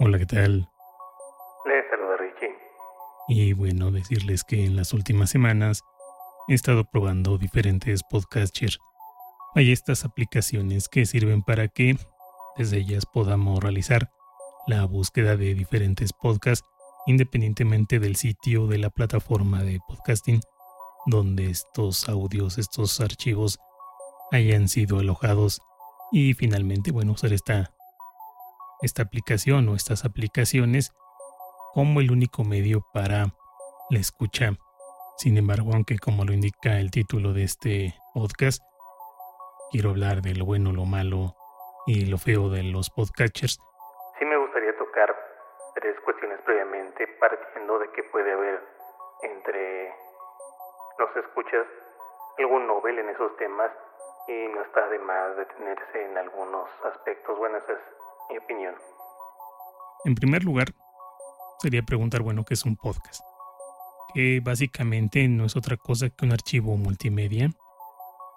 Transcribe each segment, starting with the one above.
Hola, ¿qué tal? Les saluda Richie. Y bueno, decirles que en las últimas semanas he estado probando diferentes podcasters. Hay estas aplicaciones que sirven para que desde ellas podamos realizar la búsqueda de diferentes podcasts independientemente del sitio de la plataforma de podcasting donde estos audios, estos archivos hayan sido alojados y finalmente, bueno, usar esta esta aplicación o estas aplicaciones como el único medio para la escucha. Sin embargo, aunque como lo indica el título de este podcast, quiero hablar de lo bueno, lo malo y lo feo de los podcatchers. Sí me gustaría tocar tres cuestiones previamente, partiendo de que puede haber entre los escuchas algún novel en esos temas y no está de más detenerse en algunos aspectos. Bueno, esa es mi opinión. En primer lugar, sería preguntar, bueno, ¿qué es un podcast? Que básicamente no es otra cosa que un archivo multimedia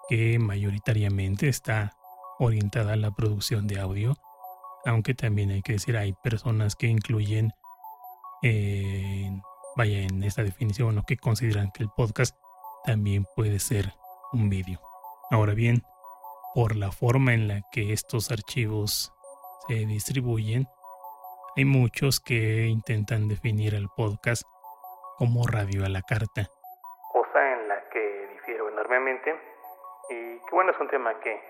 que mayoritariamente está orientada a la producción de audio, aunque también hay que decir, hay personas que incluyen, eh, vaya, en esta definición o que consideran que el podcast también puede ser un vídeo. Ahora bien, por la forma en la que estos archivos se distribuyen, hay muchos que intentan definir el podcast como radio a la carta. Cosa en la que difiero enormemente y que bueno, es un tema que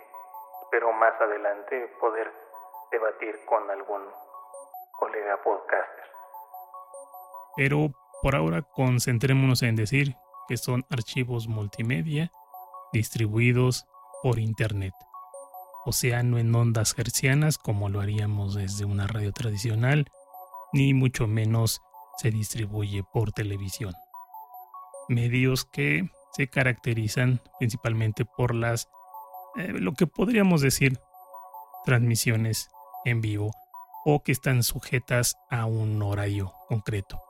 espero más adelante poder debatir con algún colega podcaster. Pero por ahora concentrémonos en decir que son archivos multimedia distribuidos por Internet o sea, no en ondas hercianas como lo haríamos desde una radio tradicional, ni mucho menos se distribuye por televisión. Medios que se caracterizan principalmente por las, eh, lo que podríamos decir, transmisiones en vivo o que están sujetas a un horario concreto.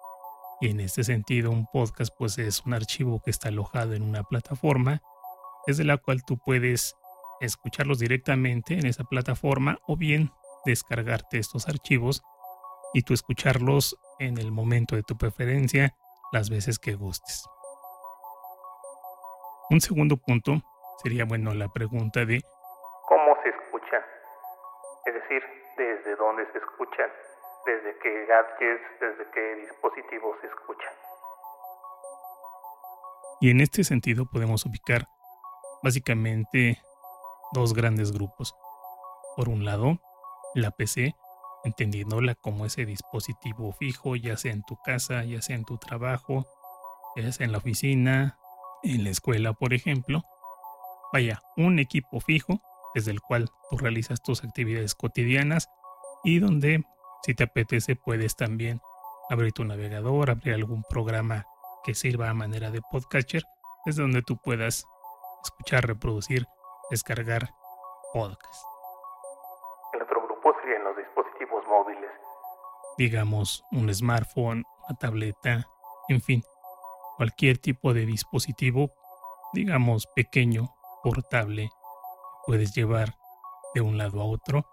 Y en este sentido, un podcast pues es un archivo que está alojado en una plataforma desde la cual tú puedes escucharlos directamente en esa plataforma o bien descargarte estos archivos y tú escucharlos en el momento de tu preferencia las veces que gustes. Un segundo punto sería, bueno, la pregunta de ¿cómo se escucha? Es decir, ¿desde dónde se escuchan? ¿Desde qué gadgets, desde qué dispositivos se escuchan? Y en este sentido podemos ubicar básicamente dos grandes grupos. Por un lado, la PC, entendiéndola como ese dispositivo fijo, ya sea en tu casa, ya sea en tu trabajo, ya sea en la oficina, en la escuela, por ejemplo. Vaya, un equipo fijo desde el cual tú realizas tus actividades cotidianas y donde, si te apetece, puedes también abrir tu navegador, abrir algún programa que sirva a manera de podcatcher, desde donde tú puedas escuchar, reproducir descargar podcast. El otro grupo serían los dispositivos móviles. Digamos, un smartphone, una tableta, en fin, cualquier tipo de dispositivo, digamos, pequeño, portable, que puedes llevar de un lado a otro,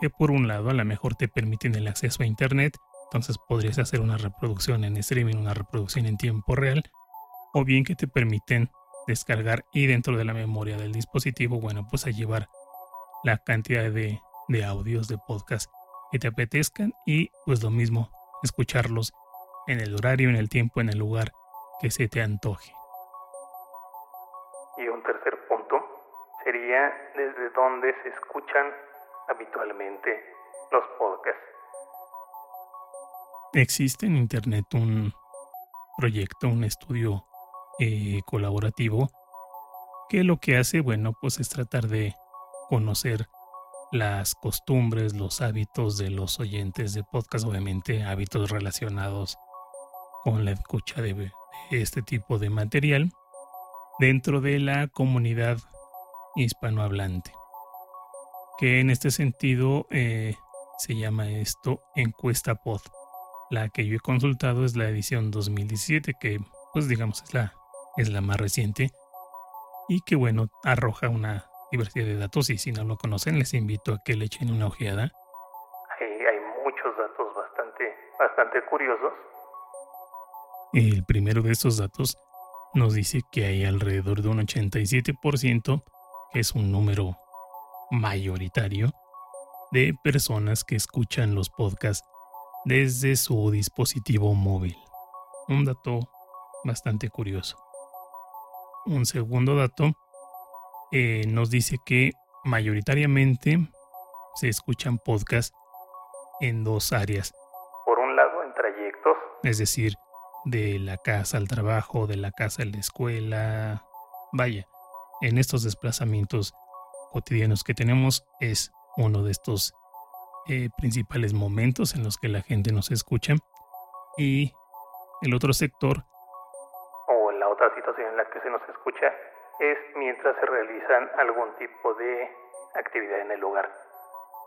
que por un lado a lo mejor te permiten el acceso a Internet, entonces podrías hacer una reproducción en streaming, una reproducción en tiempo real, o bien que te permiten descargar y dentro de la memoria del dispositivo, bueno, pues a llevar la cantidad de, de audios de podcast que te apetezcan y pues lo mismo, escucharlos en el horario, en el tiempo, en el lugar que se te antoje. Y un tercer punto sería desde dónde se escuchan habitualmente los podcasts. Existe en Internet un proyecto, un estudio eh, colaborativo que lo que hace, bueno, pues es tratar de conocer las costumbres, los hábitos de los oyentes de podcast, obviamente hábitos relacionados con la escucha de, este tipo de material dentro de la comunidad hispanohablante, que en este sentido eh, se llama esto encuesta pod. La que yo he consultado es la edición 2017, que pues digamos es la es la más reciente y que bueno, arroja una diversidad de datos y si no lo conocen les invito a que le echen una ojeada. Hay, hay muchos datos bastante curiosos. El primero de estos datos nos dice que hay alrededor de un 87%, que es un número mayoritario, de personas que escuchan los podcasts desde su dispositivo móvil. Un dato bastante curioso. Un segundo dato eh, nos dice que mayoritariamente se escuchan podcasts en dos áreas. Por un lado, en trayectos. Es decir, de la casa al trabajo, de la casa a la escuela. Vaya, en estos desplazamientos cotidianos que tenemos es uno de estos eh, principales momentos en los que la gente nos escucha. Y el otro sector. O la otra situación que se nos escucha es mientras se realizan algún tipo de actividad en el hogar.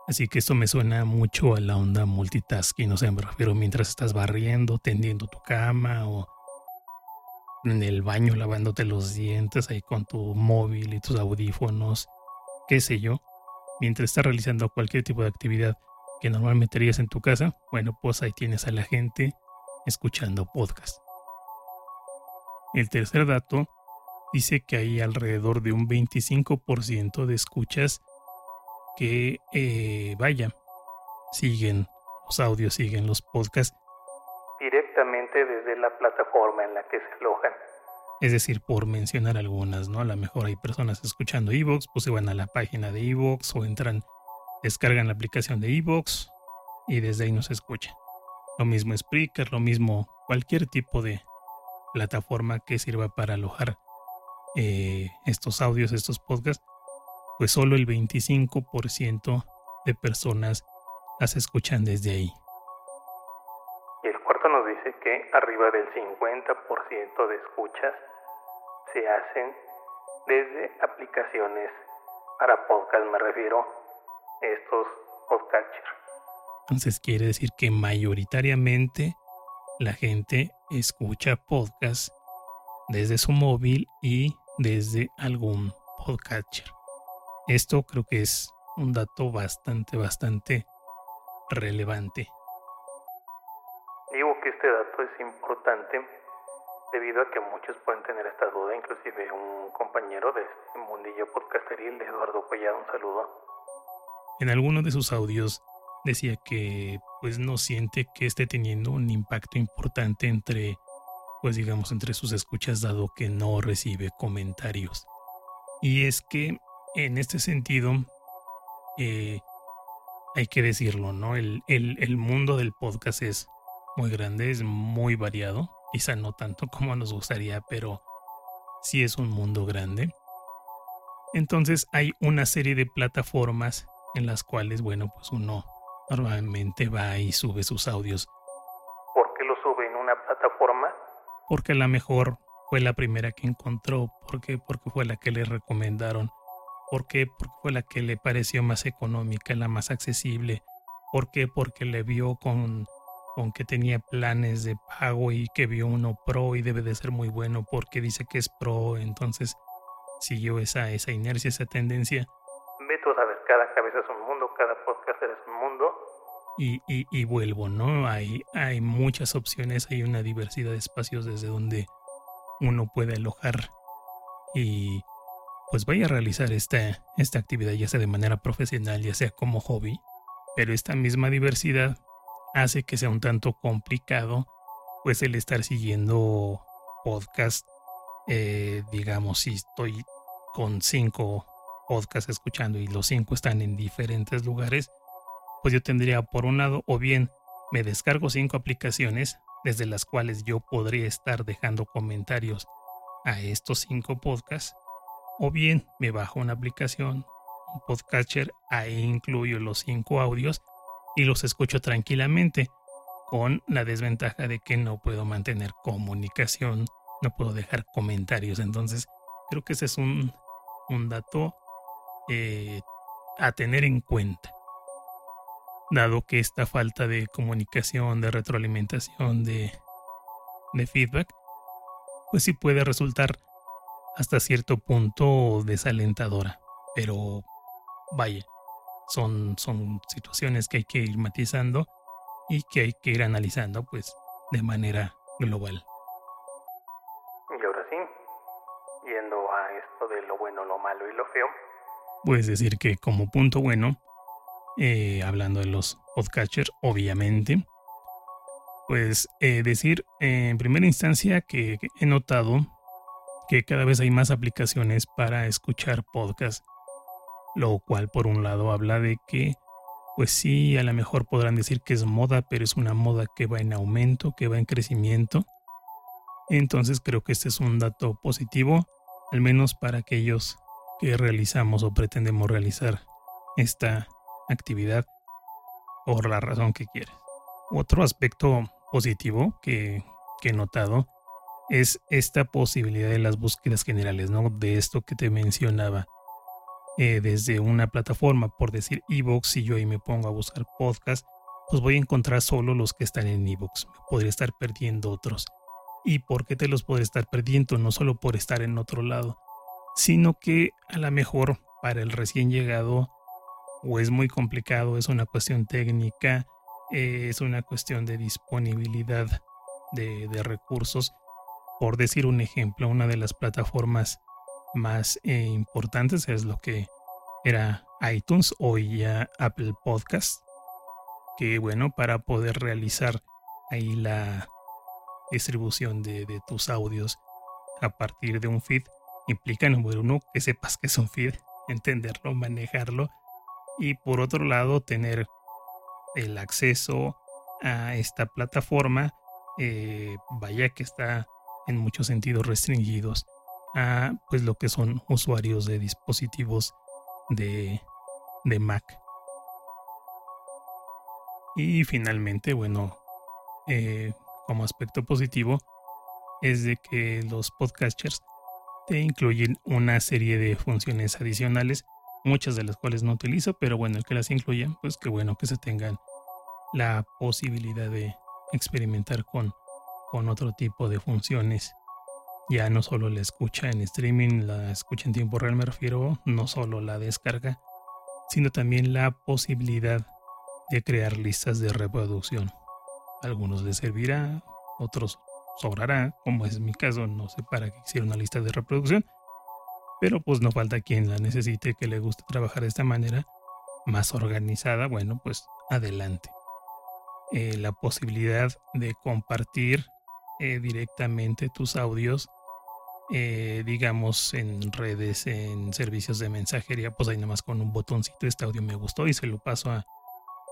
Así que esto me suena mucho a la onda multitasking, no sé, me refiero mientras estás barriendo, tendiendo tu cama o en el baño lavándote los dientes ahí con tu móvil y tus audífonos, qué sé yo, mientras estás realizando cualquier tipo de actividad que normalmente harías en tu casa, bueno, pues ahí tienes a la gente escuchando podcast. El tercer dato dice que hay alrededor de un 25% de escuchas que, eh, vaya, siguen los audios, siguen los podcasts. Directamente desde la plataforma en la que se alojan. Es decir, por mencionar algunas, ¿no? A lo mejor hay personas escuchando Evox, pues se van a la página de Evox o entran, descargan la aplicación de Evox y desde ahí nos escuchan. Lo mismo Spreaker, lo mismo cualquier tipo de plataforma que sirva para alojar eh, estos audios, estos podcasts, pues solo el 25% de personas las escuchan desde ahí. Y el cuarto nos dice que arriba del 50% de escuchas se hacen desde aplicaciones para podcast, me refiero a estos podcatchers. Entonces quiere decir que mayoritariamente la gente escucha podcast desde su móvil y desde algún podcatcher. Esto creo que es un dato bastante, bastante relevante. Digo que este dato es importante debido a que muchos pueden tener esta duda, inclusive un compañero de este mundillo podcasteril, Eduardo Collado, un saludo. En alguno de sus audios decía que pues no siente que esté teniendo un impacto importante entre pues digamos entre sus escuchas dado que no recibe comentarios. Y es que en este sentido, eh, hay que decirlo, ¿no? El, el, mundo del podcast es muy grande, es muy variado. Quizá no tanto como nos gustaría, pero sí es un mundo grande. Entonces hay una serie de plataformas en las cuales, bueno, pues uno normalmente va y sube sus audios. ¿Por qué lo sube en una plataforma? Porque a lo mejor fue la primera que encontró, porque, porque fue la que le recomendaron, ¿Por qué? Porque fue la que le pareció más económica, la más accesible. ¿Por qué? Porque le vio con, con que tenía planes de pago y que vio uno pro y debe de ser muy bueno porque dice que es pro. Entonces siguió esa, esa inercia, esa tendencia. Y, y, vuelvo, ¿no? Hay, hay muchas opciones, hay una diversidad de espacios desde donde uno puede alojar y pues vaya a realizar esta, esta actividad ya sea de manera profesional, ya sea como hobby, pero esta misma diversidad hace que sea un tanto complicado pues el estar siguiendo podcast, eh, digamos, si estoy con cinco podcasts escuchando y los cinco están en diferentes lugares, pues yo tendría por un lado o bien me descargo cinco aplicaciones desde las cuales yo podría estar dejando comentarios a estos cinco podcasts o bien me bajo una aplicación, un podcatcher, ahí incluyo los cinco audios y los escucho tranquilamente, con la desventaja de que no puedo mantener comunicación, no puedo dejar comentarios. Entonces, creo que ese es un, dato eh, a tener en cuenta. Dado que esta falta de comunicación, de retroalimentación, de, de feedback, pues sí puede resultar hasta cierto punto desalentadora. Pero vaya, son, son situaciones que hay que ir matizando y que hay que ir analizando pues de manera global. Y ahora sí, yendo a esto de lo bueno, lo malo y lo feo. Puedes decir que como punto bueno, eh, hablando de los podcatchers, obviamente, pues eh, decir en primera instancia que he notado que cada vez hay más aplicaciones para escuchar podcast, lo cual por un lado habla de que pues sí, a lo mejor podrán decir que es moda, pero es una moda que va en aumento, que va en crecimiento. Entonces creo que este es un dato positivo, al menos para aquellos que realizamos o pretendemos realizar esta actividad por la razón que quieres. Otro aspecto positivo que, he notado es esta posibilidad de las búsquedas generales, ¿no? De esto que te mencionaba. Eh, desde una plataforma, por decir Evox, si yo ahí me pongo a buscar podcast, pues voy a encontrar solo los que están en Evox. Podría estar perdiendo otros. ¿Y por qué te los podría estar perdiendo? No solo por estar en otro lado, sino que a lo mejor para el recién llegado o es muy complicado, es una cuestión técnica, es una cuestión de disponibilidad de, de, recursos. Por decir un ejemplo, una de las plataformas más eh, importantes es lo que era iTunes, hoy ya Apple Podcast, que bueno, para poder realizar ahí la distribución de, de tus audios a partir de un feed, implica, número uno, que sepas que es un feed, entenderlo, manejarlo, y por otro lado, tener el acceso a esta plataforma, eh, vaya que está en muchos sentidos restringidos a pues lo que son usuarios de dispositivos de, de Mac. Y finalmente, bueno, eh, como aspecto positivo, es de que los podcasters te incluyen una serie de funciones adicionales, muchas de las cuales no utilizo, pero bueno, el que las incluyan, pues qué bueno que se tengan la posibilidad de experimentar con, con otro tipo de funciones ya no solo la escucha en streaming, la escucha en tiempo real me refiero, no solo la descarga, sino también la posibilidad de crear listas de reproducción. algunos les servirá, otros sobrará, como es mi caso, no sé para qué hiciera una lista de reproducción, pero pues no falta quien la necesite, que le guste trabajar de esta manera, más organizada, bueno, pues adelante. Eh, la posibilidad de compartir eh, directamente tus audios eh, digamos, en redes, en servicios de mensajería, pues ahí nomás con un botoncito, este audio me gustó y se lo paso a,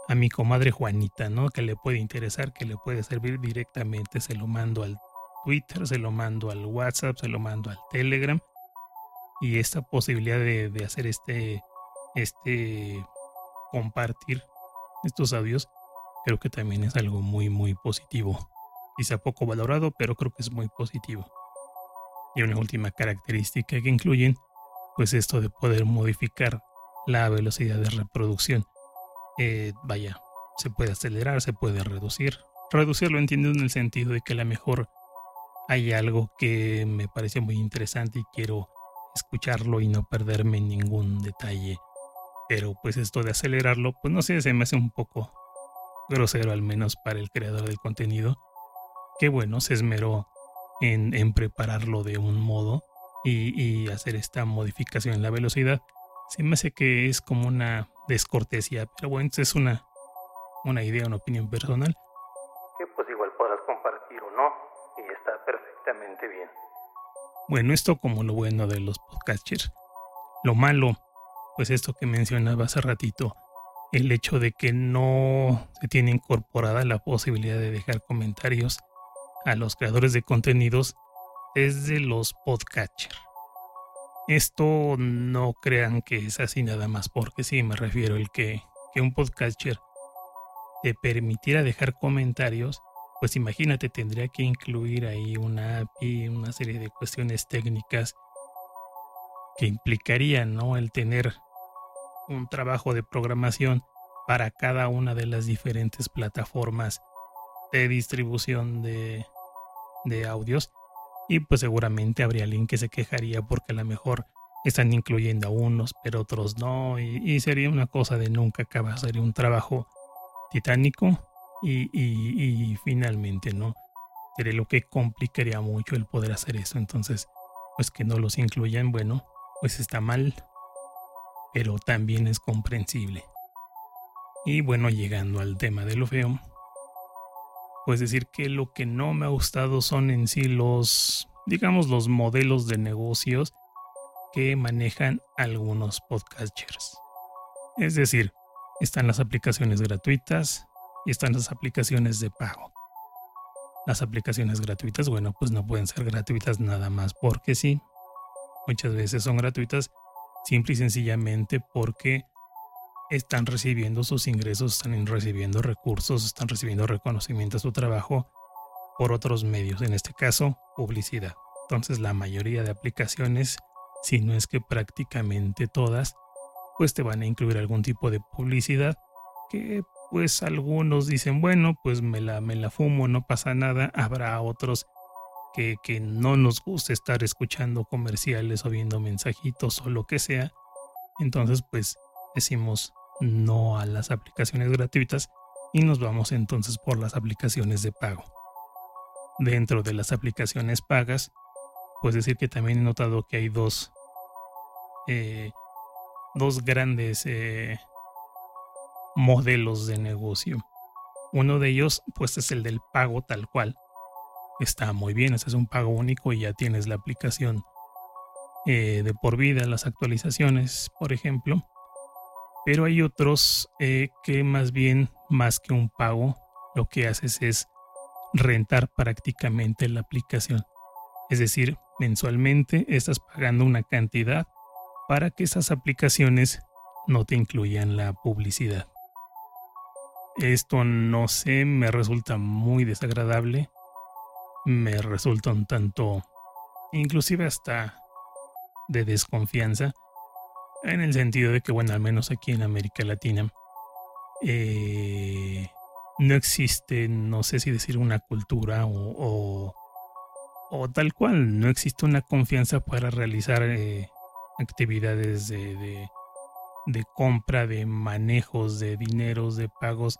a mi comadre Juanita, ¿no? Que le puede interesar, que le puede servir directamente, se lo mando al Twitter, se lo mando al WhatsApp, se lo mando al Telegram. Y esta posibilidad de, de hacer este, este, compartir estos audios, creo que también es algo muy, muy positivo. Quizá poco valorado, pero creo que es muy positivo. Y una última característica que incluyen, pues esto de poder modificar la velocidad de reproducción. Eh, vaya, se puede acelerar, se puede reducir. Reducirlo entiendo en el sentido de que a lo mejor hay algo que me parece muy interesante y quiero escucharlo y no perderme ningún detalle. Pero pues esto de acelerarlo, pues no sé, se me hace un poco grosero al menos para el creador del contenido. Que bueno, se esmeró en, prepararlo de un modo y, hacer esta modificación en la velocidad. Se me hace que es como una descortesía, pero bueno, es una, una idea, una opinión personal. Bueno, esto como lo bueno de los podcasters. Lo malo, pues esto que mencionaba hace ratito, el hecho de que no se tiene incorporada la posibilidad de dejar comentarios a los creadores de contenidos desde los podcatchers. Esto no crean que es así nada más, porque sí me refiero el que, que un podcatcher te permitiera dejar comentarios, pues imagínate, tendría que incluir ahí una API, una serie de cuestiones técnicas que implicarían ¿no? el tener un trabajo de programación para cada una de las diferentes plataformas de distribución de, de audios y pues seguramente habría alguien que se quejaría porque a lo mejor están incluyendo a unos pero otros no y, sería una cosa de nunca acabar, sería un trabajo titánico Y, finalmente, ¿no? Sería lo que complicaría mucho el poder hacer eso. Entonces, pues que no los incluyan, bueno, pues está mal, pero también es comprensible. Y bueno, llegando al tema de lo feo, pues decir que lo que no me ha gustado son en sí los, digamos, los modelos de negocios que manejan algunos podcasters. Es decir, están las aplicaciones gratuitas y están las aplicaciones de pago. Las aplicaciones gratuitas, bueno, pues no pueden ser gratuitas nada más porque sí. Muchas veces son gratuitas simple y sencillamente porque están recibiendo sus ingresos, están recibiendo recursos, están recibiendo reconocimiento a su trabajo por otros medios, en este caso publicidad. Entonces la mayoría de aplicaciones, si no es que prácticamente todas, pues te van a incluir algún tipo de publicidad que pues algunos dicen, bueno, pues me la, me la fumo, no pasa nada. Habrá otros que, que no nos gusta estar escuchando comerciales o viendo mensajitos o lo que sea. Entonces, pues decimos no a las aplicaciones gratuitas y nos vamos entonces por las aplicaciones de pago. Dentro de las aplicaciones pagas, pues decir que también he notado que hay dos, eh, dos grandes eh, modelos de negocio. Uno de ellos, pues es el del pago tal cual. Está muy bien, ese es un pago único y ya tienes la aplicación eh, de por vida, las actualizaciones, por ejemplo. Pero hay otros eh, que más bien, más que un pago, lo que haces es rentar prácticamente la aplicación. Es decir, mensualmente estás pagando una cantidad para que esas aplicaciones no te incluyan la publicidad. Esto no sé, me resulta muy desagradable. Me resulta un tanto, inclusive hasta de desconfianza en el sentido de que, bueno, al menos aquí en América Latina, eh, no existe, no sé si decir una cultura o, o, tal cual, no existe una confianza para realizar eh, actividades de, de, compra, de manejos, de dineros, de pagos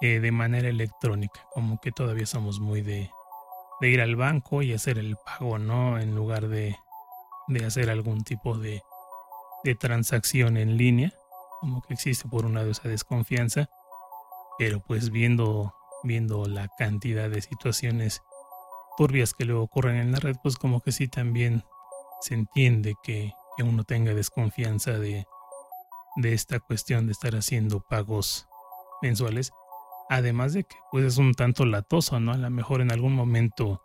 eh, de manera electrónica, como que todavía somos muy de, de ir al banco y hacer el pago, ¿no? En lugar de, de hacer algún tipo de, de transacción en línea, como que existe por un lado esa desconfianza, pero pues viendo, viendo la cantidad de situaciones turbias que luego ocurren en la red, pues como que sí también se entiende que, que uno tenga desconfianza de, de esta cuestión de estar haciendo pagos mensuales. Además de que pues es un tanto latoso, ¿no? A lo mejor en algún momento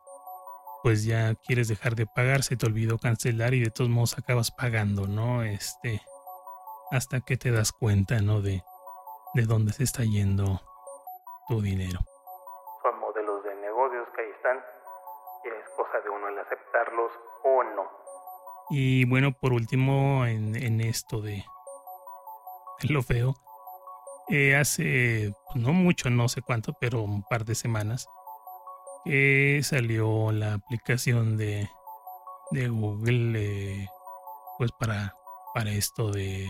pues ya quieres dejar de pagar, se te olvidó cancelar y de todos modos acabas pagando, ¿no? Este, hasta que te das cuenta, ¿no? De, de dónde se está yendo tu dinero. Son modelos de negocios que ahí están y es cosa de uno el aceptarlos o no. Y bueno, por último, en, en esto de, lo feo, eh, hace pues, no mucho, no sé cuánto, pero un par de semanas, que salió la aplicación de, de Google eh, pues para, para esto de,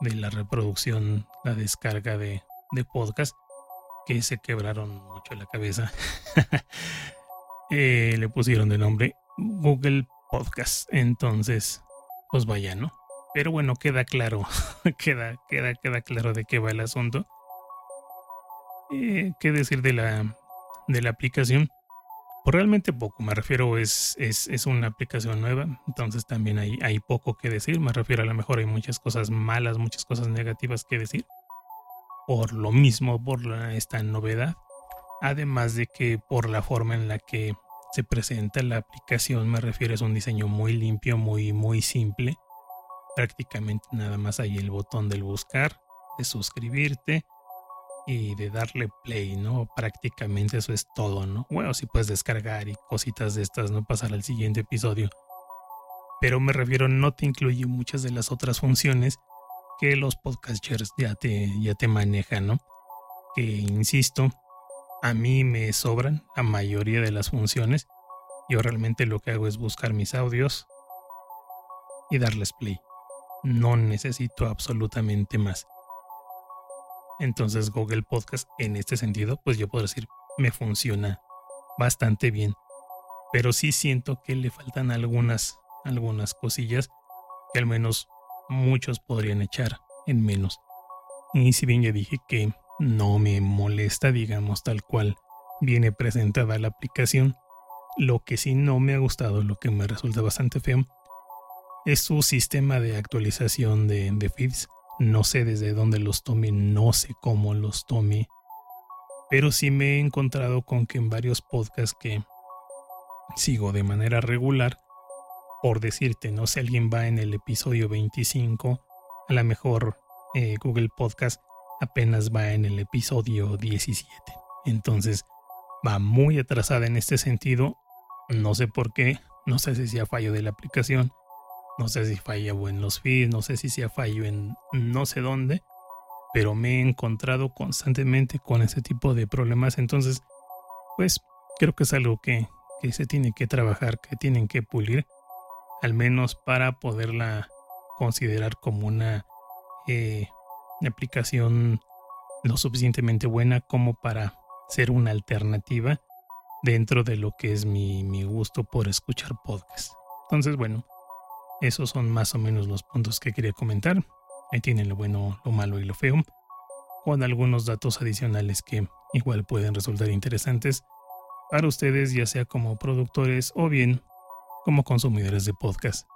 de la reproducción, la descarga de, de podcast, que se quebraron mucho la cabeza. Eh, le pusieron de nombre Google Podcast. Entonces, pues vaya, ¿no? Pero bueno, queda claro, queda, queda, queda claro de qué va el asunto. Eh, ¿Qué decir de la, de la aplicación. Pues realmente poco, me refiero, es, es, es, una aplicación nueva, entonces también hay, hay poco que decir, me refiero a lo mejor hay muchas cosas malas, muchas cosas negativas que decir, por lo mismo, por esta novedad, además de que por la forma en la que se presenta la aplicación, me refiero, es un diseño muy limpio, muy, muy simple, prácticamente nada más hay el botón del buscar, de suscribirte, y de darle play, ¿no? Prácticamente eso es todo, ¿no? Bueno, si puedes descargar y cositas de estas, ¿no? Pasar al siguiente episodio. Pero me refiero, no te incluye muchas de las otras funciones que los podcasters ya te, ya te manejan, ¿no? Que, insisto, a mí me sobran la mayoría de las funciones. Yo realmente lo que hago es buscar mis audios y darles play. No necesito absolutamente más. Entonces Google Podcast en este sentido, pues yo puedo decir, me funciona bastante bien. Pero sí siento que le faltan algunas, algunas cosillas que al menos muchos podrían echar en menos. Y si bien ya dije que no me molesta, digamos, tal cual viene presentada la aplicación, lo que sí no me ha gustado, lo que me resulta bastante feo, es su sistema de actualización de, feeds. No sé desde dónde los tome, no sé cómo los tome, pero sí me he encontrado con que en varios podcasts que sigo de manera regular, por decirte, no sé, alguien va en el episodio 25, a lo mejor eh, Google Podcast apenas va en el episodio 17. Entonces va muy atrasada en este sentido. No sé por qué, no sé si sea fallo de la aplicación, no sé si falla en los feeds, no sé si sea fallo en no sé dónde, pero me he encontrado constantemente con ese tipo de problemas. Entonces, pues creo que es algo que, que se tiene que trabajar, que tienen que pulir, al menos para poderla considerar como una eh, aplicación lo suficientemente buena como para ser una alternativa dentro de lo que es mi, mi gusto por escuchar podcast. Entonces, bueno, esos son más o menos los puntos que quería comentar. Ahí tienen lo bueno, lo malo y lo feo, con algunos datos adicionales que igual pueden resultar interesantes para ustedes, ya sea como productores o bien como consumidores de podcast.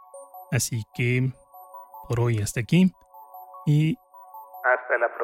Así que por hoy hasta aquí y hasta la próxima.